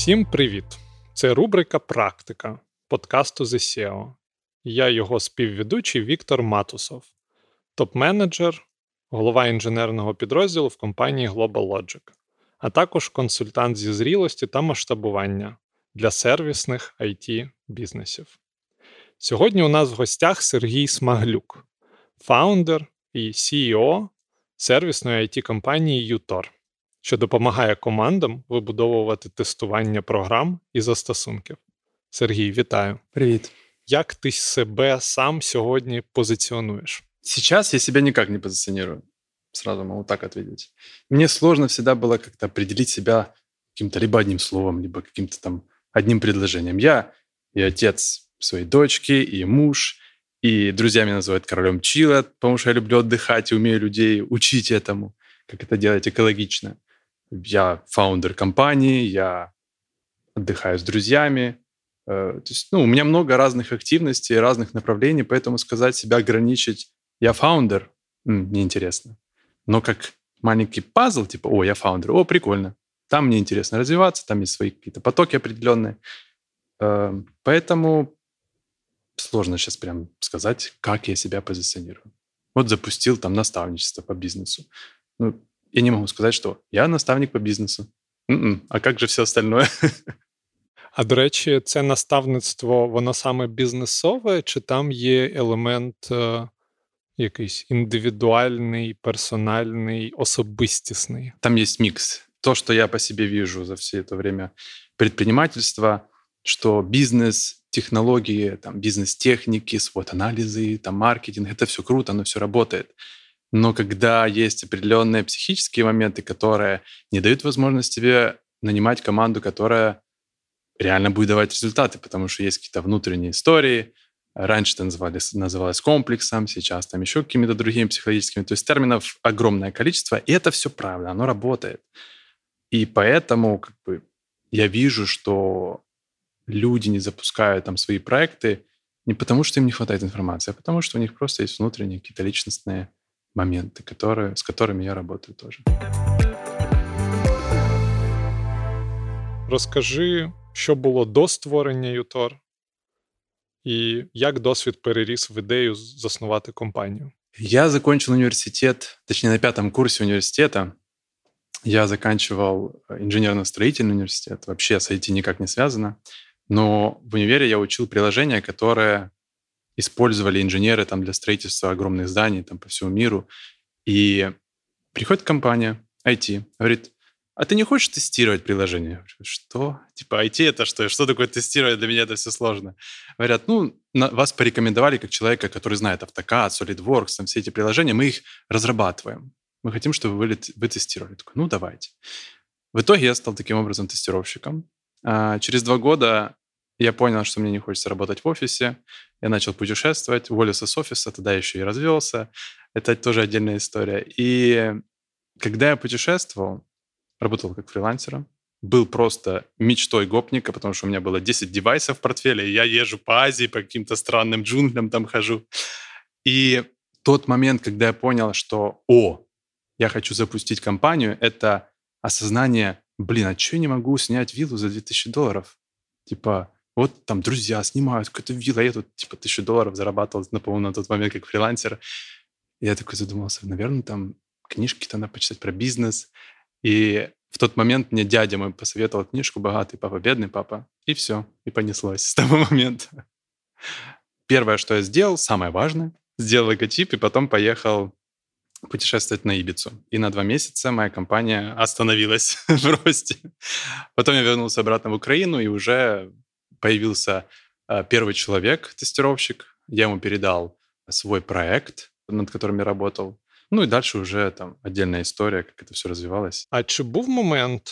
Всім привіт! Це рубрика Практика подкасту The SEO. Я його співведучий Віктор Матусов, топ-менеджер, голова інженерного підрозділу в компанії Global Logic, а також консультант зі зрілості та масштабування для сервісних it бізнесів. Сьогодні у нас в гостях Сергій Смаглюк, фаундер і CEO сервісної it компанії UTOR що допомагає командам вибудовувати тестування програм і застосунків. Сергій, вітаю. Привет. Як ти себе сам сьогодні позиционируешь? Сейчас я себя никак не позиционирую. Сразу могу так ответить. Мне сложно всегда было как-то определить себя каким-то либо одним словом, либо каким-то там одним предложением. Я и отец своей дочки, и муж, и друзья меня называют королем чила, потому что я люблю отдыхать и умею людей учить этому, как это делать экологично. я founder компании, я отдыхаю с друзьями. Э, то есть, ну, у меня много разных активностей, разных направлений, поэтому сказать себя ограничить «я founder» неинтересно. Но как маленький пазл, типа «о, я founder», «о, прикольно». Там мне интересно развиваться, там есть свои какие-то потоки определенные. Э, поэтому сложно сейчас прям сказать, как я себя позиционирую. Вот запустил там наставничество по бизнесу. Ну, я не могу сказать, что я наставник по бізнесу. М-м, а як же все остальное? А до речі, це наставництво, воно саме бізнесове, чи там є елемент е, якийсь індивідуальний, персональний, особистісний? Там есть микс. То, что я по себе вижу за все это время предпринимательства, что бизнес, технологии, там, бизнес-техники, свод-анализы, там, маркетинг, это все круто, оно все работает. Но когда есть определенные психические моменты, которые не дают возможность тебе нанимать команду, которая реально будет давать результаты, потому что есть какие-то внутренние истории. Раньше это называлось, называлось комплексом, сейчас там еще какими-то другими психологическими. То есть терминов огромное количество, и это все правда, оно работает. И поэтому как бы, я вижу, что люди не запускают там свои проекты не потому, что им не хватает информации, а потому, что у них просто есть внутренние какие-то личностные моменты, которые, с которыми я работаю тоже. Розкажи, що було до створення ЮТОР, і як досвід переріс в ідею заснувати компанію. Я закончил университет, точнее, на пятом курсе университета. Я заканчивал инженерно-строительный университет. Вообще с IT никак не связано. Но в универе я учил приложения, которые использовали инженеры там для строительства огромных зданий там по всему миру. И приходит компания IT, говорит, а ты не хочешь тестировать приложение? что? Типа IT это что? Что такое тестировать? Для меня это все сложно. Говорят, ну, вас порекомендовали как человека, который знает AutoCAD, SolidWorks, там все эти приложения, мы их разрабатываем. Мы хотим, чтобы вы, вы тестировали. такой, ну, давайте. В итоге я стал таким образом тестировщиком. А через два года я понял, что мне не хочется работать в офисе. Я начал путешествовать, уволился с офиса, тогда еще и развелся. Это тоже отдельная история. И когда я путешествовал, работал как фрилансером, был просто мечтой гопника, потому что у меня было 10 девайсов в портфеле, и я езжу по Азии, по каким-то странным джунглям там хожу. И тот момент, когда я понял, что, о, я хочу запустить компанию, это осознание, блин, а что я не могу снять виллу за 2000 долларов? Типа, вот там друзья снимают какую-то виллу, а я тут типа тысячу долларов зарабатывал, напомню, на тот момент как фрилансер. Я такой задумался, наверное, там книжки-то надо почитать про бизнес. И в тот момент мне дядя мой посоветовал книжку «Богатый папа, бедный папа». И все, и понеслось с того момента. Первое, что я сделал, самое важное, сделал логотип и потом поехал путешествовать на Ибицу. И на два месяца моя компания остановилась в росте. Потом я вернулся обратно в Украину и уже появился э, первый человек, тестировщик. Я ему передал свой проект, над которым я работал. Ну и дальше уже там отдельная історія, як це все розвивалось. А чи був момент,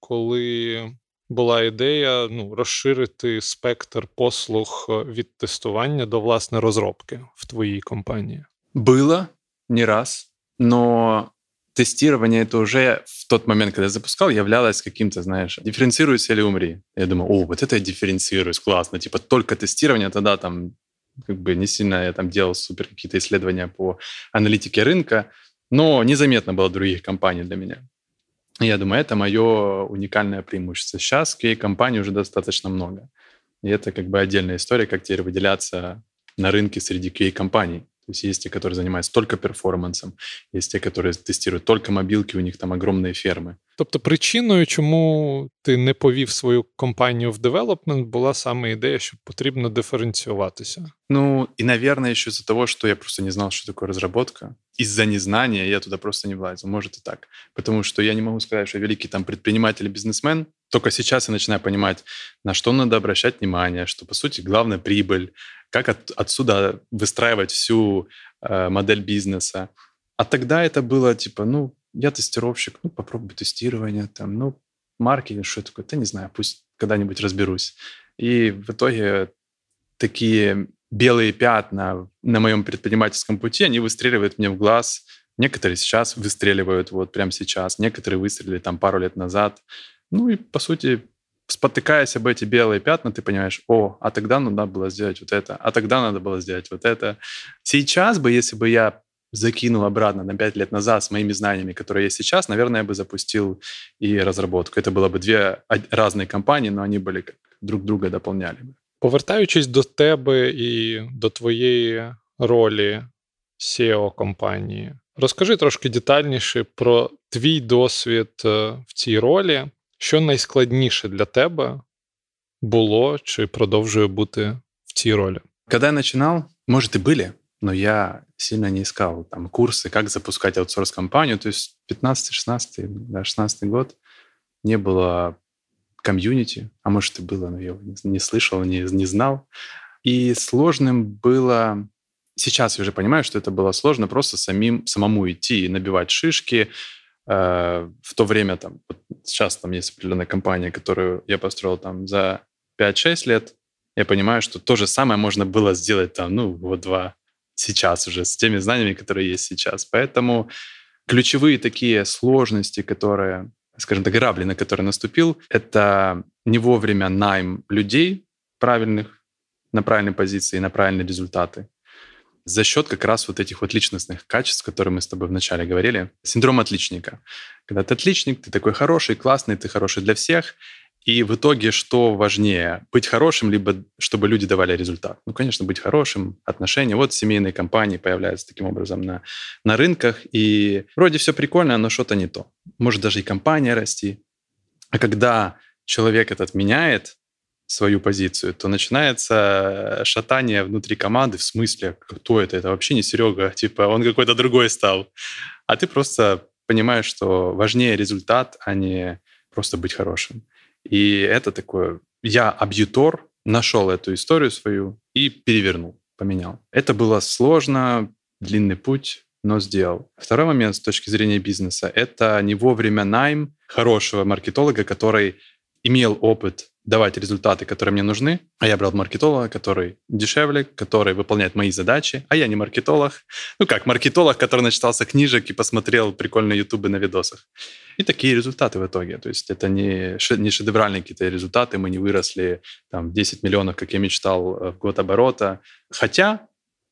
коли була ідея ну, розширити спектр послуг від тестування до власне розробки в твоїй компанії? Было не раз, но тестирование это уже в тот момент, когда я запускал, являлось каким-то, знаешь, дифференцируйся или умри. Я думаю, о, вот это я дифференцируюсь, классно. Типа только тестирование, тогда там как бы не сильно я там делал супер какие-то исследования по аналитике рынка, но незаметно было других компаний для меня. Я думаю, это мое уникальное преимущество. Сейчас QA-компаний уже достаточно много. И это как бы отдельная история, как теперь выделяться на рынке среди QA-компаний. То есть есть те, которые занимаются только перформансом, есть те, которые тестируют только мобилки, у них там огромные фермы. Тобто причиною, чому ти не повів свою компанію в девелопмент, була саме ідея, що потрібно диференціюватися. Ну, и, наверное, еще из-за того, что я просто не знал, что такое разработка. Из-за незнания я туда просто не влазил. Может и так. Потому что я не могу сказать, что я великий там предприниматель и бизнесмен. только сейчас я начинаю понимать, на что надо обращать внимание, что, по сути, главная прибыль, как от, отсюда выстраивать всю э, модель бизнеса. А тогда это было типа, ну, я тестировщик, ну, попробую тестирование, там, ну, маркетинг, что такое, да не знаю, пусть когда-нибудь разберусь. И в итоге такие белые пятна на моем предпринимательском пути, они выстреливают мне в глаз. Некоторые сейчас выстреливают вот прямо сейчас, некоторые выстрелили там пару лет назад. Ну и, по сути, спотыкаясь об эти белые пятна, ты понимаешь, о, а тогда надо было сделать вот это, а тогда надо было сделать вот это. Сейчас бы, если бы я закинул обратно на 5 лет назад с моими знаниями, которые есть сейчас, наверное, я бы запустил и разработку. Это было бы две разные компании, но они были как друг друга дополняли бы. Повертаючись до тебе і до твоєї ролі SEO компанії, розкажи трошки детальніше про твій досвід в цій ролі, що найскладніше для тебе було чи продовжує бути в цій ролі. Когда я начинал, может, и были, но я сильно не искал там курсы, как запускать аутсорс-компанию. То есть 15-16, да, 16 год не было комьюнити, а может и было, но я его не слышал, не, не знал. И сложным было... Сейчас я уже понимаю, что это было сложно просто самим, самому идти и набивать шишки. Э, в то время там, вот сейчас там есть определенная компания, которую я построил там за 5-6 лет. Я понимаю, что то же самое можно было сделать там, ну, вот два сейчас уже с теми знаниями, которые есть сейчас. Поэтому ключевые такие сложности, которые скажем так, грабли, на которые наступил, это не вовремя найм людей правильных, на правильной позиции, на правильные результаты. За счет как раз вот этих вот личностных качеств, которые мы с тобой вначале говорили. Синдром отличника. Когда ты отличник, ты такой хороший, классный, ты хороший для всех, и в итоге что важнее? Быть хорошим, либо чтобы люди давали результат? Ну, конечно, быть хорошим, отношения. Вот семейные компании появляются таким образом на, на рынках, и вроде все прикольно, но что-то не то. Может даже и компания расти. А когда человек этот меняет свою позицию, то начинается шатание внутри команды в смысле, кто это? Это вообще не Серега, типа он какой-то другой стал. А ты просто понимаешь, что важнее результат, а не просто быть хорошим. И это такое... Я, абьютор, нашел эту историю свою и перевернул, поменял. Это было сложно, длинный путь, но сделал. Второй момент с точки зрения бизнеса — это не вовремя найм хорошего маркетолога, который имел опыт давать результаты, которые мне нужны, а я брал маркетолога, который дешевле, который выполняет мои задачи, а я не маркетолог. Ну как, маркетолог, который начитался книжек и посмотрел прикольные ютубы на видосах. И такие результаты в итоге. То есть это не, не шедевральные какие-то результаты, мы не выросли там 10 миллионов, как я мечтал, э, в год оборота. Хотя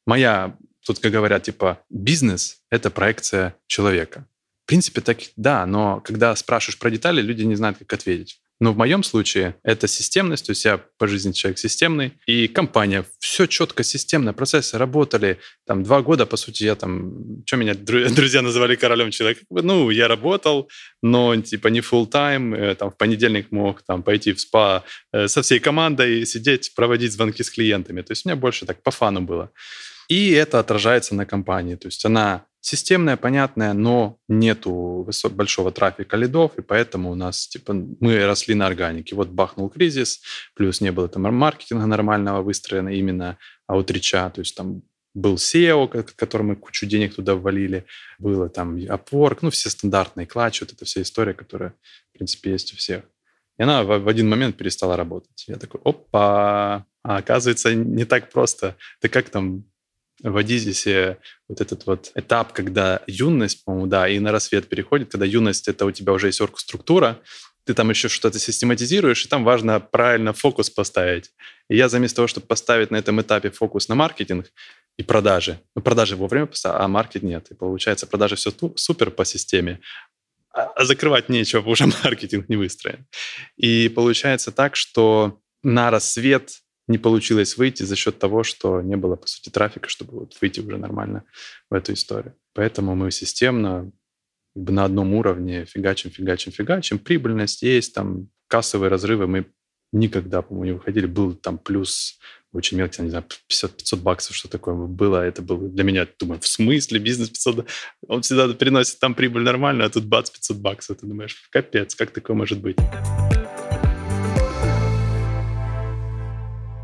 моя, тут как говорят, типа, бизнес — это проекция человека. В принципе, так да, но когда спрашиваешь про детали, люди не знают, как ответить. Но в моем случае это системность, то есть я по жизни человек системный, и компания, все четко, системно, процессы работали. Там два года, по сути, я там, что меня друзья называли королем человека, ну, я работал, но типа не full time, э, там в понедельник мог там пойти в спа э, со всей командой, сидеть, проводить звонки с клиентами. То есть у меня больше так по фану было. И это отражается на компании. То есть она системная, понятная, но нету большого трафика лидов, и поэтому у нас, типа, мы росли на органике. Вот бахнул кризис, плюс не было там маркетинга нормального выстроено именно аутрича, то есть там был SEO, который мы кучу денег туда ввалили, было там Upwork, ну, все стандартные, клатч, вот эта вся история, которая, в принципе, есть у всех. И она в один момент перестала работать. Я такой, опа, а оказывается, не так просто. Ты как там вводите себе вот этот вот этап, когда юность, по-моему, да, и на рассвет переходит, когда юность — это у тебя уже есть оргструктура, ты там еще что-то систематизируешь, и там важно правильно фокус поставить. И я заместо того, чтобы поставить на этом этапе фокус на маркетинг и продажи, ну, продажи вовремя поставил, а маркет нет. И получается, продажи все супер по системе, а закрывать нечего, потому что маркетинг не выстроен. И получается так, что на рассвет не получилось выйти за счет того, что не было, по сути, трафика, чтобы вот выйти уже нормально в эту историю. Поэтому мы системно на одном уровне фигачим, фигачим, фигачим. Прибыльность есть, там кассовые разрывы мы никогда, по-моему, не выходили. Был там плюс очень мелкий, не знаю, 50-500 баксов, что такое было. Это было для меня, думаю, в смысле бизнес 500? Он всегда приносит там прибыль нормально, а тут бац, 500 баксов. Ты думаешь, капец, как такое может быть?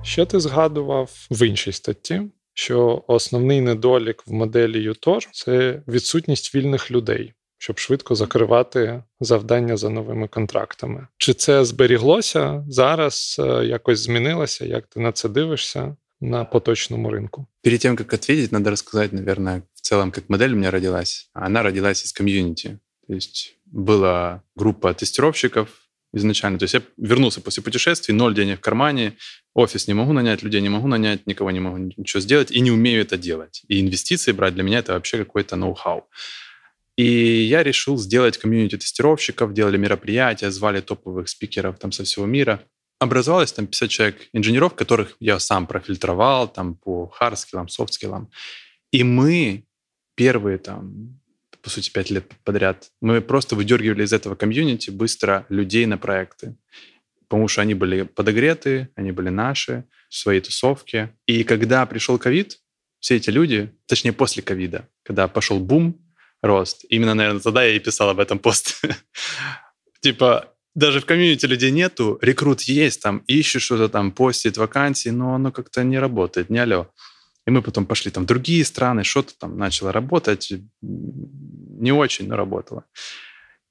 Ще ти згадував в іншій статті, що основний недолік в моделі UTOR – це відсутність вільних людей, щоб швидко закривати завдання за новими контрактами. Чи це зберіглося зараз? Е, якось змінилося? Як ти на це дивишся на поточному рынку? Перед тем, как ответить, надо рассказать, наверное, в целом, как модель у меня родилась. Она родилась из комьюнити. То есть была группа тестировщиков, изначально. То есть я вернулся после путешествий, ноль денег в кармане, офис не могу нанять, людей не могу нанять, никого не могу ничего сделать и не умею это делать. И инвестиции брать для меня это вообще какой-то ноу-хау. И я решил сделать комьюнити тестировщиков, делали мероприятия, звали топовых спикеров там со всего мира. Образовалось там 50 человек инженеров, которых я сам профильтровал там по хардскиллам, софтскиллам. И мы первые там по сути, пять лет подряд. Мы просто выдергивали из этого комьюнити быстро людей на проекты, потому что они были подогреты, они были наши, в своей тусовке. И когда пришел ковид, все эти люди, точнее после ковида, когда пошел бум, рост, именно, наверное, тогда я и писал об этом пост. Типа, даже в комьюнити людей нету, рекрут есть, там ищет что-то там, постит вакансии, но оно как-то не работает, не алло. И мы потом пошли там в другие страны, что-то там начало работать, не очень, но работало.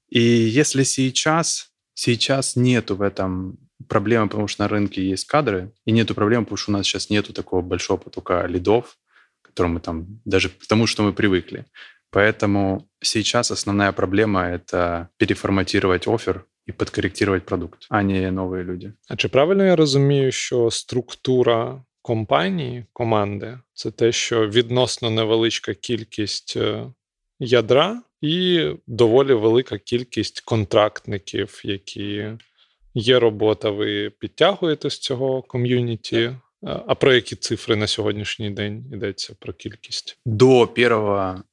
И если сейчас, сейчас нету в этом проблемы, потому что на рынке есть кадры, и нету проблем, потому что у нас сейчас нету такого большого потока лидов, к которому мы там, даже к тому, что мы привыкли. Поэтому сейчас основная проблема — это переформатировать офер і підкоректувати продукт, а не нові люди. А чи правильно я розумію, що структура компанії, команди це те, що відносно невеличка кількість е, ядра і доволі велика кількість контрактників, які є робота, ви підтягуєте з цього ком'юніті. Е, а про які цифри на сьогоднішній день йдеться про кількість? До 1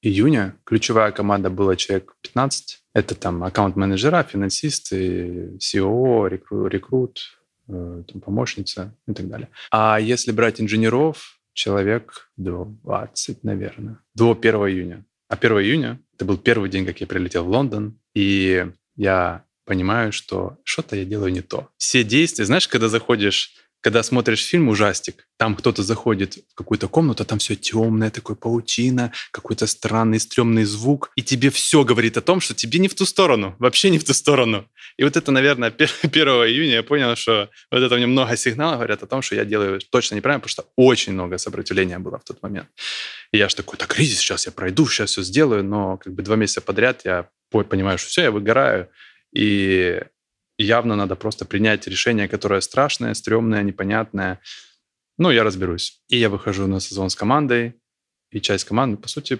июня ключовая команда была человек 15. Это там аккаунт-менеджера, финансисты, SEO, рекрут, Э, там, помощница и так далее. А если брать инженеров, человек 20, наверное, до 1 июня. А 1 июня — это был первый день, как я прилетел в Лондон, и я понимаю, что что-то я делаю не то. Все действия, знаешь, когда заходишь когда смотришь фильм ужастик, там кто-то заходит в какую-то комнату, а там все темное, такое паутина, какой-то странный, стрёмный звук, и тебе все говорит о том, что тебе не в ту сторону, вообще не в ту сторону. И вот это, наверное, 1 июня я понял, что вот это мне много сигналов говорят о том, что я делаю точно неправильно, потому что очень много сопротивления было в тот момент. И я же такой, так, кризис, сейчас я пройду, сейчас все сделаю, но как бы два месяца подряд я понимаю, что все, я выгораю, и явно надо просто принять решение, которое страшное, стрёмное, непонятное. Ну, я разберусь. И я выхожу на сезон с командой, и часть команды, по сути,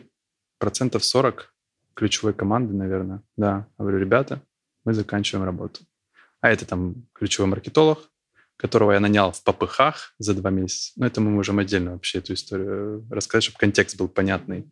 процентов 40 ключевой команды, наверное. Да, говорю, ребята, мы заканчиваем работу. А это там ключевой маркетолог, которого я нанял в попыхах за два месяца. Ну, это мы можем отдельно вообще эту историю рассказать, чтобы контекст был понятный,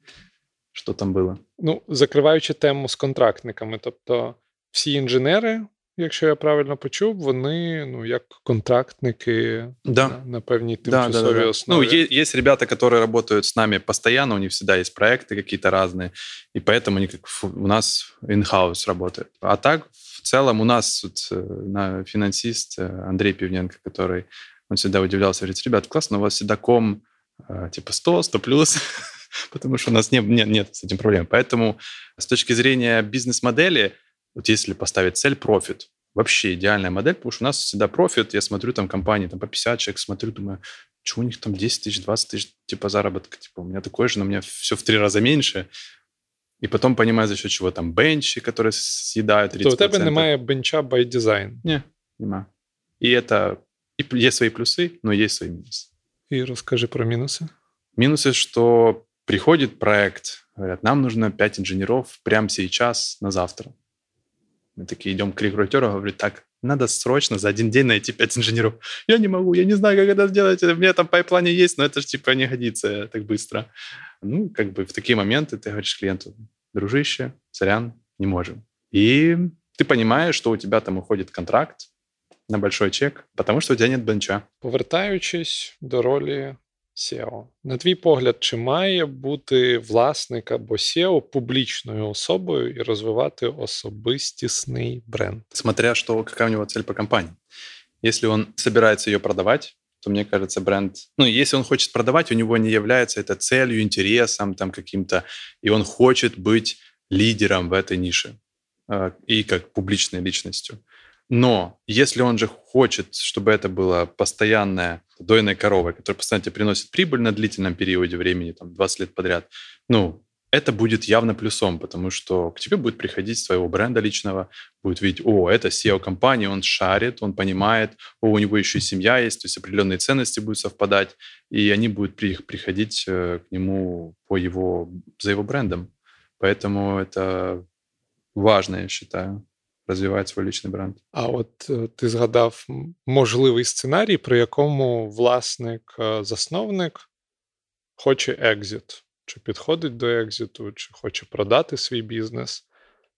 що там було. Ну, закриваючи тему з контрактниками, тобто всі інженери якщо я правильно почув, вони ну як контрактники да. на, на певній тимчасовій да, да, да, основі. Ну, есть, есть ребята, которые работают с нами постоянно, у них всегда есть проекты какие-то разные, и поэтому они как у нас in-house работают. А так, в целом, у нас вот, э, на, финансист э, Андрей Пивненко, который он всегда удивлялся, говорит, ребят, классно, у вас всегда ком э, типа 100, 100 плюс, потому что у нас не, нет, нет с этим проблем. Поэтому с точки зрения бизнес-модели, вот если поставить цель профит, вообще идеальная модель, потому что у нас всегда профит, я смотрю там компании там по 50 человек, смотрю, думаю, что у них там 10 тысяч, 20 тысяч типа заработка, типа у меня такой же, но у меня все в три раза меньше. И потом понимаю, за счет чего там бенчи, которые съедают 30%. То у тебе немає бенча by design? Не, нема. И это и есть свои плюсы, но есть свои минусы. И расскажи про минусы. Минусы, что приходит проект, говорят, нам нужно 5 инженеров прямо сейчас на завтра. Мы такие идем к рекрутеру, говорит, так, надо срочно за один день найти пять инженеров. Я не могу, я не знаю, как это сделать. У меня там пайплане есть, но это же типа не годится так быстро. Ну, как бы в такие моменты ты говоришь клиенту, дружище, царян, не можем. И ты понимаешь, что у тебя там уходит контракт на большой чек, потому що у тебе нет бенча. Повертаючись до ролі SEO, на твій погляд, чи має бути власник або SEO публічною особою і розвивати особистісний бренд? Смотря что, какая у него цель по компании. Если он собирается ее продавать, то мне кажется, бренд... Ну, если он хочет продавать, у него не является это целью, интересом там каким-то, и он хочет быть лидером в этой нише э, и как публичной личностью. Но если он же хочет, чтобы это было постоянная дойная корова, которая постоянно тебе приносит прибыль на длительном периоде времени, там, 20 лет подряд, ну, это будет явно плюсом, потому что к тебе будет приходить своего бренда личного, будет видеть, о, это SEO-компания, он шарит, он понимает, о, у него еще и семья есть, то есть определенные ценности будут совпадать, и они будут при, приходить э, к нему по его, за его брендом. Поэтому это важно, я считаю. Розвивають свій лічний бренд. А от ти згадав можливий сценарій, при якому власник-засновник хоче екзит, чи підходить до екзиту, чи хоче продати свій бізнес.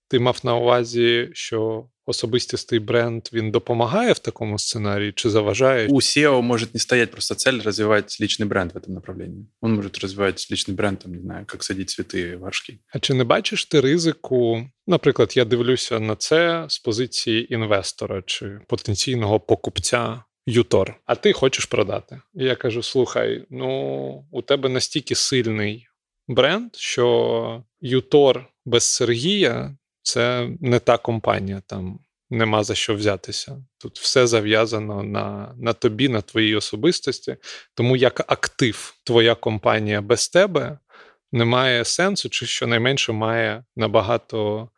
Ти мав на увазі, що особистістий бренд він допомагає в такому сценарії чи заважає? У SEO может не стоять просто цель развивать личный бренд в этом направлении. Он может развивать личный бренд, там, не знаю, как садить цветы в горшки. А чи не бачиш ти ризику? Наприклад, я дивлюся на це з позиції інвестора чи потенційного покупця. Ютор, а ти хочеш продати. І я кажу: слухай, ну у тебе настільки сильний бренд, що Ютор без Сергія це не та компанія, там нема за що взятися. Тут все зав'язано на на тобі, на твоїй особистості. Тому як актив твоя компанія без тебе не має сенсу, чи щонайменше має набагато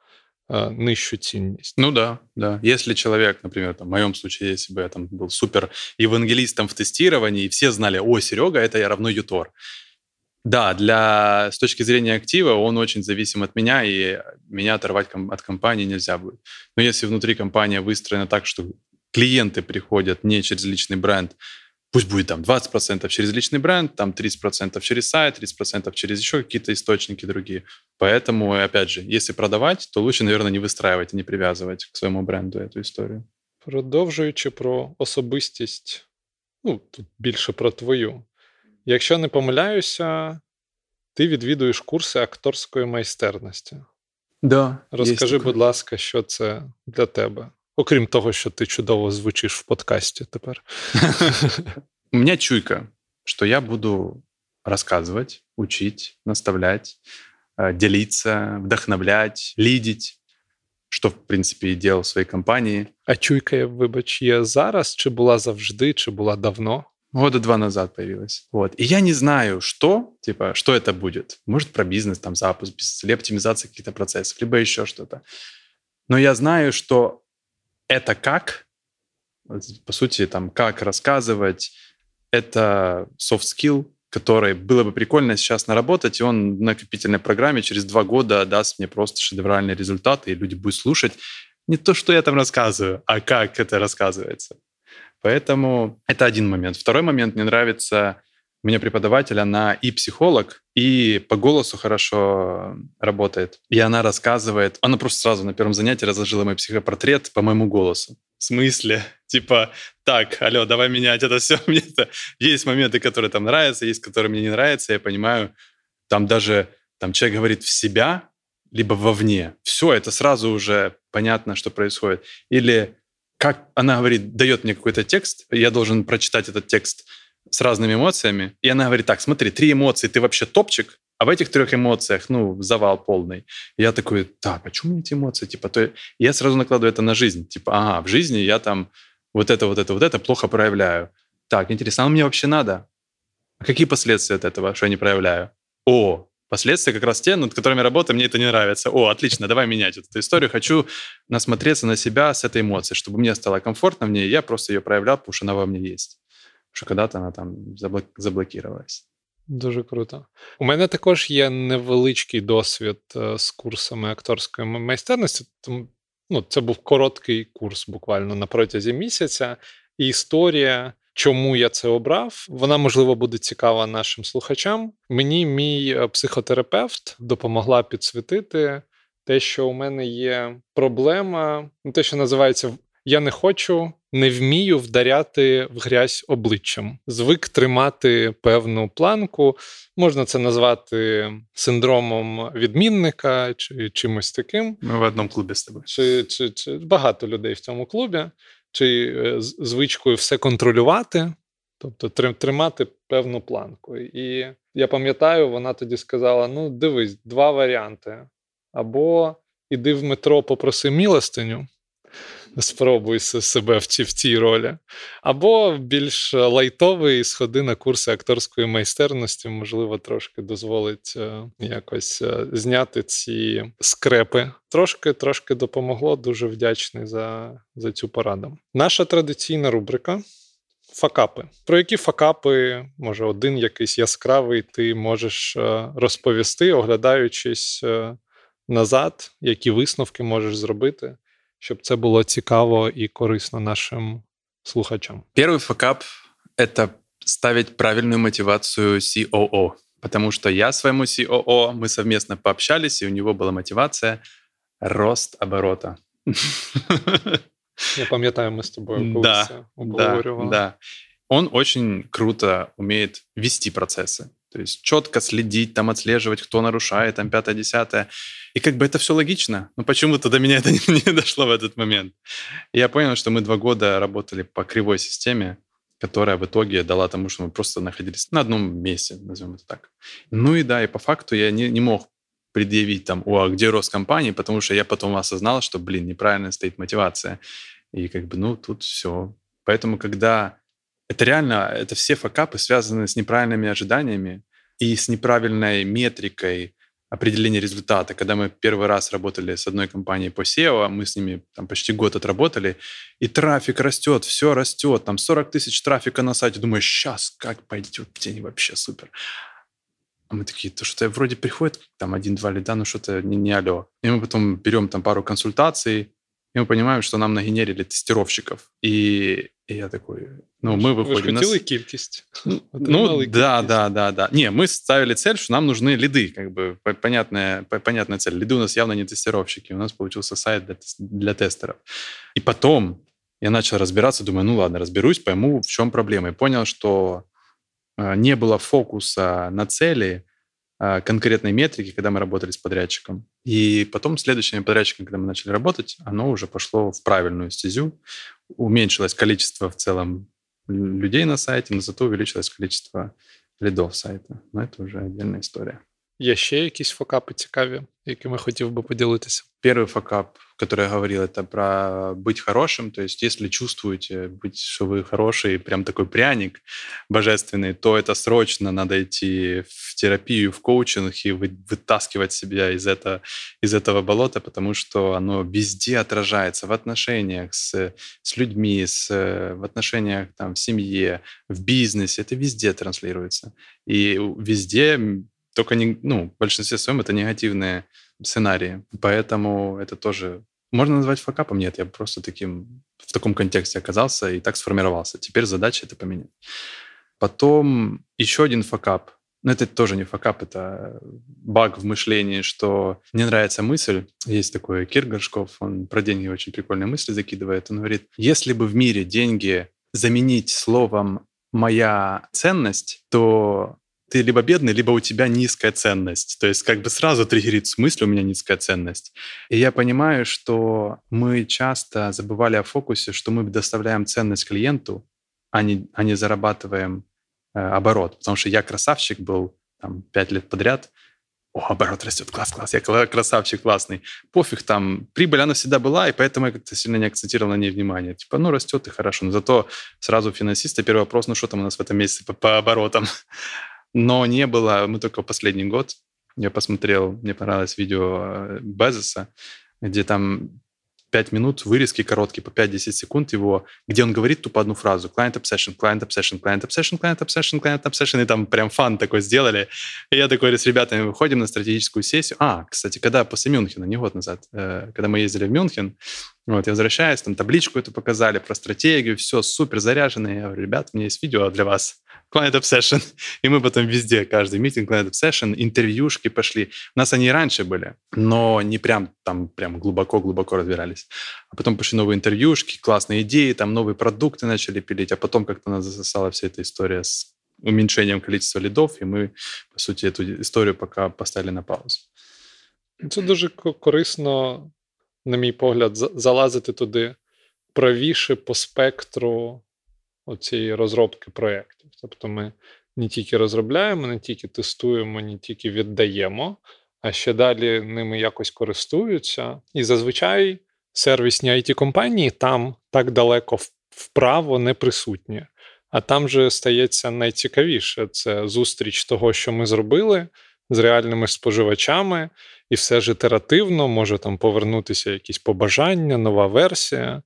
э, нижчу цінність. Ну да, да. Если человек, например, там, в моем случае, если бы я там был супер евангелистом в тестировании, и все знали, о, Серега, это я равно Ютор. Да, для, с точки зрения актива он очень зависим от меня, и меня оторвать от компании нельзя будет. Но если внутри компания выстроена так, что клиенты приходят не через личный бренд, пусть будет там 20% через личный бренд, там 30% через сайт, 30% через еще какие-то источники другие. Поэтому, опять же, если продавать, то лучше, наверное, не выстраивать не привязывать к своему бренду эту историю. Продовжуючи про особистість, ну, тут більше про твою. Якщо не помиляюся, ти відвідуєш курси акторської майстерності. Да, Розкажи, будь ласка, що це для тебе? Окрім того, що ти чудово звучиш в подкасті тепер. У мене чуйка, що я буду рассказывать, учить, наставлять, э, делиться, вдохновлять, лидить, що, в принципі, і делал в своїй компанії. А чуйка, вибач, є зараз, чи була завжди, чи була давно? Года два назад появилась. Вот. И я не знаю, что, типа, что это будет. Может, про бизнес, там, запуск бизнеса, или оптимизация каких-то процессов, либо еще что-то. Но я знаю, что это как, по сути, там, как рассказывать, это soft skill, который было бы прикольно сейчас наработать, и он в накопительной программе через два года даст мне просто шедевральные результаты, и люди будут слушать не то, что я там рассказываю, а как это рассказывается. Поэтому это один момент. Второй момент, мне нравится, у меня преподаватель, она и психолог, и по голосу хорошо работает. И она рассказывает, она просто сразу на первом занятии разложила мой психопортрет по моему голосу. В смысле? Типа, так, алло, давай менять это все. Мне это... Есть моменты, которые там нравятся, есть, которые мне не нравятся. Я понимаю, там даже там человек говорит в себя, либо вовне. Все, это сразу уже понятно, что происходит. Или как она говорит, дает мне какой-то текст, я должен прочитать этот текст с разными эмоциями, и она говорит, так, смотри, три эмоции, ты вообще топчик, а в этих трех эмоциях, ну, завал полный. я такой, так, почему эти эмоции? Типа, то я сразу накладываю это на жизнь. Типа, ага, в жизни я там вот это, вот это, вот это плохо проявляю. Так, интересно, а мне вообще надо? А какие последствия от этого, что я не проявляю? О, Последствия как раз те, над которыми работаю, мне это не нравится. О, отлично, давай менять эту историю. Хочу насмотреться на себя с этой эмоцией, чтобы мне стало комфортно в ней, я просто ее проявлял, потому что она во мне есть. Що когда-то вона там заблокувалась. Дуже круто. У мене також є невеличкий досвід з курсами акторської майстерності. Тому Ну, це був короткий курс, буквально на протязі місяця. І історія, чому я це обрав, вона можливо буде цікава нашим слухачам. Мені мій е, психотерапевт допомогла підсвітити те, що у мене є проблема, ну, те, що називається я не хочу, не вмію вдаряти в грязь обличчям. Звик тримати певну планку. Можна це назвати синдромом відмінника чи чимось таким. Ми в одному клубі з тобою. Чи, чи, чи багато людей в цьому клубі, чи е, звичкою все контролювати, тобто тримати певну планку. І я пам'ятаю, вона тоді сказала: ну, дивись, два варіанти. Або іди в метро, попроси милостиню, спробуй себе в цій, в цій ролі. Або більш лайтовий сходи на курси акторської майстерності, можливо, трошки дозволить е, якось е, зняти ці скрепи. Трошки трошки допомогло. Дуже вдячний за, за цю пораду. Наша традиційна рубрика. Факапи. Про які факапи, може, один якийсь яскравий, ти можеш е, розповісти, оглядаючись назад, які висновки можеш зробити щоб це було цікаво і корисно нашим слухачам. Первый факап — это ставить правильную мотивацию COO. Потому что я своему COO, мы совместно пообщались, и у него была мотивация рост оборота. Я пам'ятаю, мы с тобой да, да, да. Он очень круто умеет вести процессы. То есть четко следить, там отслеживать, кто нарушает, там пятое, десятое. И как бы это все логично, но почему-то до меня это не, не дошло в этот момент. И я понял, что мы два года работали по кривой системе, которая в итоге дала тому, что мы просто находились на одном месте, назовем это так. Ну и да, и по факту я не, не мог предъявить там, о, а где рост компании, потому что я потом осознал, что, блин, неправильно стоит мотивация. И как бы, ну, тут все. Поэтому, когда это реально, это все факапы связаны с неправильными ожиданиями и с неправильной метрикой определения результата. Когда мы первый раз работали с одной компанией по SEO, мы с ними там почти год отработали, и трафик растет, все растет, там 40 тысяч трафика на сайте. Думаю, сейчас как пойдет день вообще супер. А мы такие, то что-то вроде приходит там один-два лида, но что-то не, не алло. И мы потом берем там пару консультаций, и мы понимаем, что нам нагенерили тестировщиков. И, и я такой, ну, мы выходим... Вы хотели на... кількість. Ну, ну да, да, да, да. Не, мы ставили цель, что нам нужны лиды, как бы понятная, понятная цель. Лиды у нас явно не тестировщики, у нас получился сайт для, для тестеров. И потом я начал разбираться, думаю, ну ладно, разберусь, пойму, в чем проблема. И понял, что э, не было фокуса на цели, конкретной метрики, когда мы работали с подрядчиком. И потом следующими подрядчиками, когда мы начали работать, оно уже пошло в правильную стезю. Уменьшилось количество в целом людей на сайте, но зато увеличилось количество лидов сайта. Но это уже отдельная история. Є ще якісь факапи цікаві, якими хотів би поділитися? Первый факап, который я говорил, это про быть хорошим. То есть, если чувствуете, быть, что вы хороший, прям такой пряник божественный, то это срочно надо идти в терапию, в коучинг и вытаскивать себя из, это, из этого болота, потому что оно везде отражается в отношениях с, с людьми, с, в отношениях там, в семье, в бизнесе. Это везде транслируется. И везде только не, ну, в большинстве своем это негативные сценарии. Поэтому это тоже можно назвать факапом? Нет, я просто таким в таком контексте оказался и так сформировался. Теперь задача это поменять. Потом еще один факап. Но это тоже не факап, это баг в мышлении, что мне нравится мысль. Есть такой Кир Горшков, он про деньги очень прикольные мысли закидывает. Он говорит, если бы в мире деньги заменить словом «моя ценность», то ты либо бедный, либо у тебя низкая ценность. То есть как бы сразу триггерит в смысле у меня низкая ценность. И я понимаю, что мы часто забывали о фокусе, что мы доставляем ценность клиенту, а не, а не зарабатываем э, оборот. Потому что я красавчик был там пять лет подряд, о, оборот растет, класс, класс, я красавчик, классный. Пофиг, там, прибыль, она всегда была, и поэтому я как-то сильно не акцентировал на ней внимание. Типа, ну, растет и хорошо. Но зато сразу финансиста первый вопрос, ну, что там у нас в этом месяце по, по оборотам? Но не было, мы только последний год, я посмотрел, мне понравилось видео э, Безоса, где там 5 минут вырезки короткие, по 5-10 секунд его, где он говорит тупо одну фразу. Client obsession, client obsession, client obsession, client obsession, client obsession. И там прям фан такой сделали. И я такой с ребятами выходим на стратегическую сессию. А, кстати, когда после Мюнхена, не год назад, э, когда мы ездили в Мюнхен, вот, я возвращаюсь, там табличку эту показали про стратегию, все супер заряженное. Я говорю, ребят, у меня есть видео для вас. Client Obsession. И мы потом везде, каждый митинг Client Obsession, интервьюшки пошли. У нас они и раньше были, но не прям там прям глубоко-глубоко разбирались. А потом пошли новые интервьюшки, классные идеи, там новые продукты начали пилить, а потом как-то нас засосала вся эта история с уменьшением количества лидов, и мы, по сути, эту историю пока поставили на паузу. Це дуже корисно на мій погляд, залазити туди правіше по спектру цієї розробки проєктів. Тобто ми не тільки розробляємо, не тільки тестуємо, не тільки віддаємо, а ще далі ними якось користуються. І зазвичай сервісні it компанії там так далеко вправо не присутні. А там же стається найцікавіше це зустріч того, що ми зробили з реальними споживачами, і все ж ітеративно може там повернутися якісь побажання, нова версія.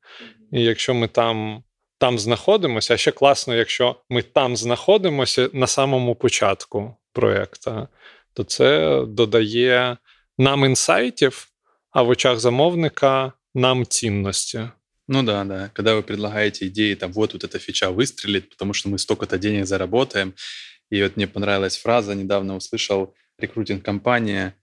І якщо ми там там знаходимося, а ще класно, якщо ми там знаходимося на самому початку проєкту, то це додає нам інсайтів, а в очах замовника нам цінності. Ну да, да. Когда вы предлагаете идеи, там, вот, вот эта фича выстрелит, потому что мы столько-то денег заработаем. И вот мне понравилась фраза, недавно услышал, рекрутинг-компания,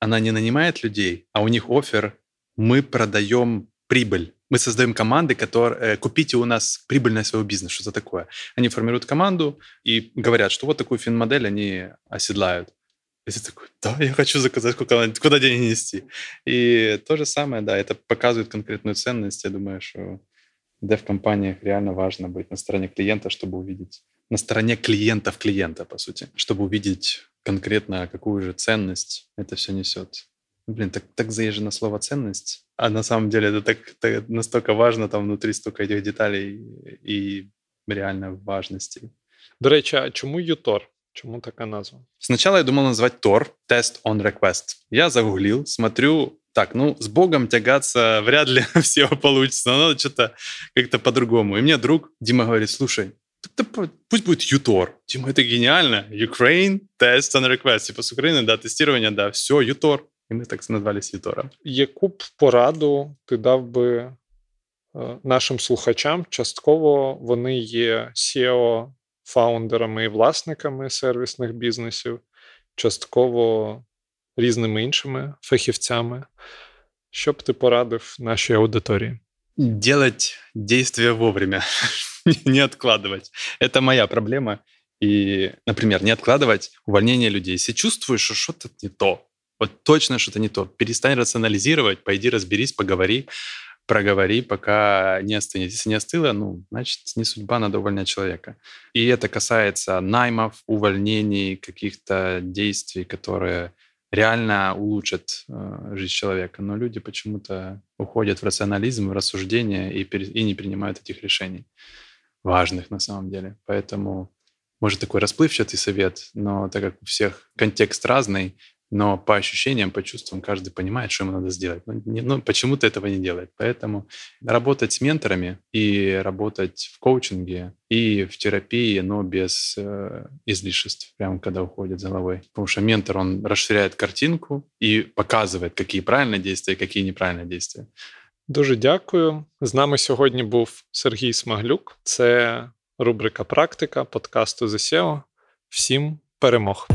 она не нанимает людей, а у них офер, мы продаем прибыль. Мы создаем команды, которые э, купите у нас прибыльное своего бизнеса, что за такое. Они формируют команду и говорят, что вот такую фин-модель они оседлают. И ты такой, да, я хочу заказать, куда, куда деньги нести. И то же самое, да, это показывает конкретную ценность. Я думаю, что в дев-компаниях реально важно быть на стороне клиента, чтобы увидеть, на стороне клиентов клиента, по сути, чтобы увидеть конкретно какую же ценность это все несет. Блин, так, так заезжено слово «ценность», а на самом деле это так, так настолько важно, там внутри столько этих деталей и реально важности. До речі, а чому ЮТОР? Чему такая назва? Сначала я думал назвать Tor, Test on Request. Я загуглил, смотрю, так, ну, с Богом тягаться вряд ли все получится, но надо что-то как-то по-другому. И мне друг Дима говорит, слушай, Тогда пусть будет ЮТОР. Типа, это гениально. Ukraine Test and Request. Типа с Украины, да, тестирование, да, все, ЮТОР. І ми так назвались Ютора. Яку б пораду ти дав би нашим слухачам? Частково вони є SEO фаундерами і власниками сервісних бізнесів, частково різними іншими фахівцями. Що б ти порадив нашій аудиторії? Делать действия вовремя. не откладывать. Это моя проблема. И, например, не откладывать увольнение людей. Если чувствуешь, что что-то не то, вот точно что-то не то, перестань рационализировать, пойди разберись, поговори, проговори, пока не остынет. Если не остыло, ну, значит, не судьба, надо увольнять человека. И это касается наймов, увольнений, каких-то действий, которые реально улучшат э, жизнь человека. Но люди почему-то уходят в рационализм, в рассуждение и, и не принимают этих решений важных на самом деле. Поэтому, может, такой расплывчатый совет, но так как у всех контекст разный, но по ощущениям, по чувствам каждый понимает, что ему надо сделать. Но, не, ну, почему-то этого не делает. Поэтому работать с менторами и работать в коучинге и в терапии, но без э, излишеств, прямо когда уходит за головой. Потому что ментор, он расширяет картинку и показывает, какие правильные действия, какие неправильные действия. Дуже дякую. З нами сьогодні був Сергій Смаглюк. Це рубрика Практика подкасту The SEO. Всім перемог.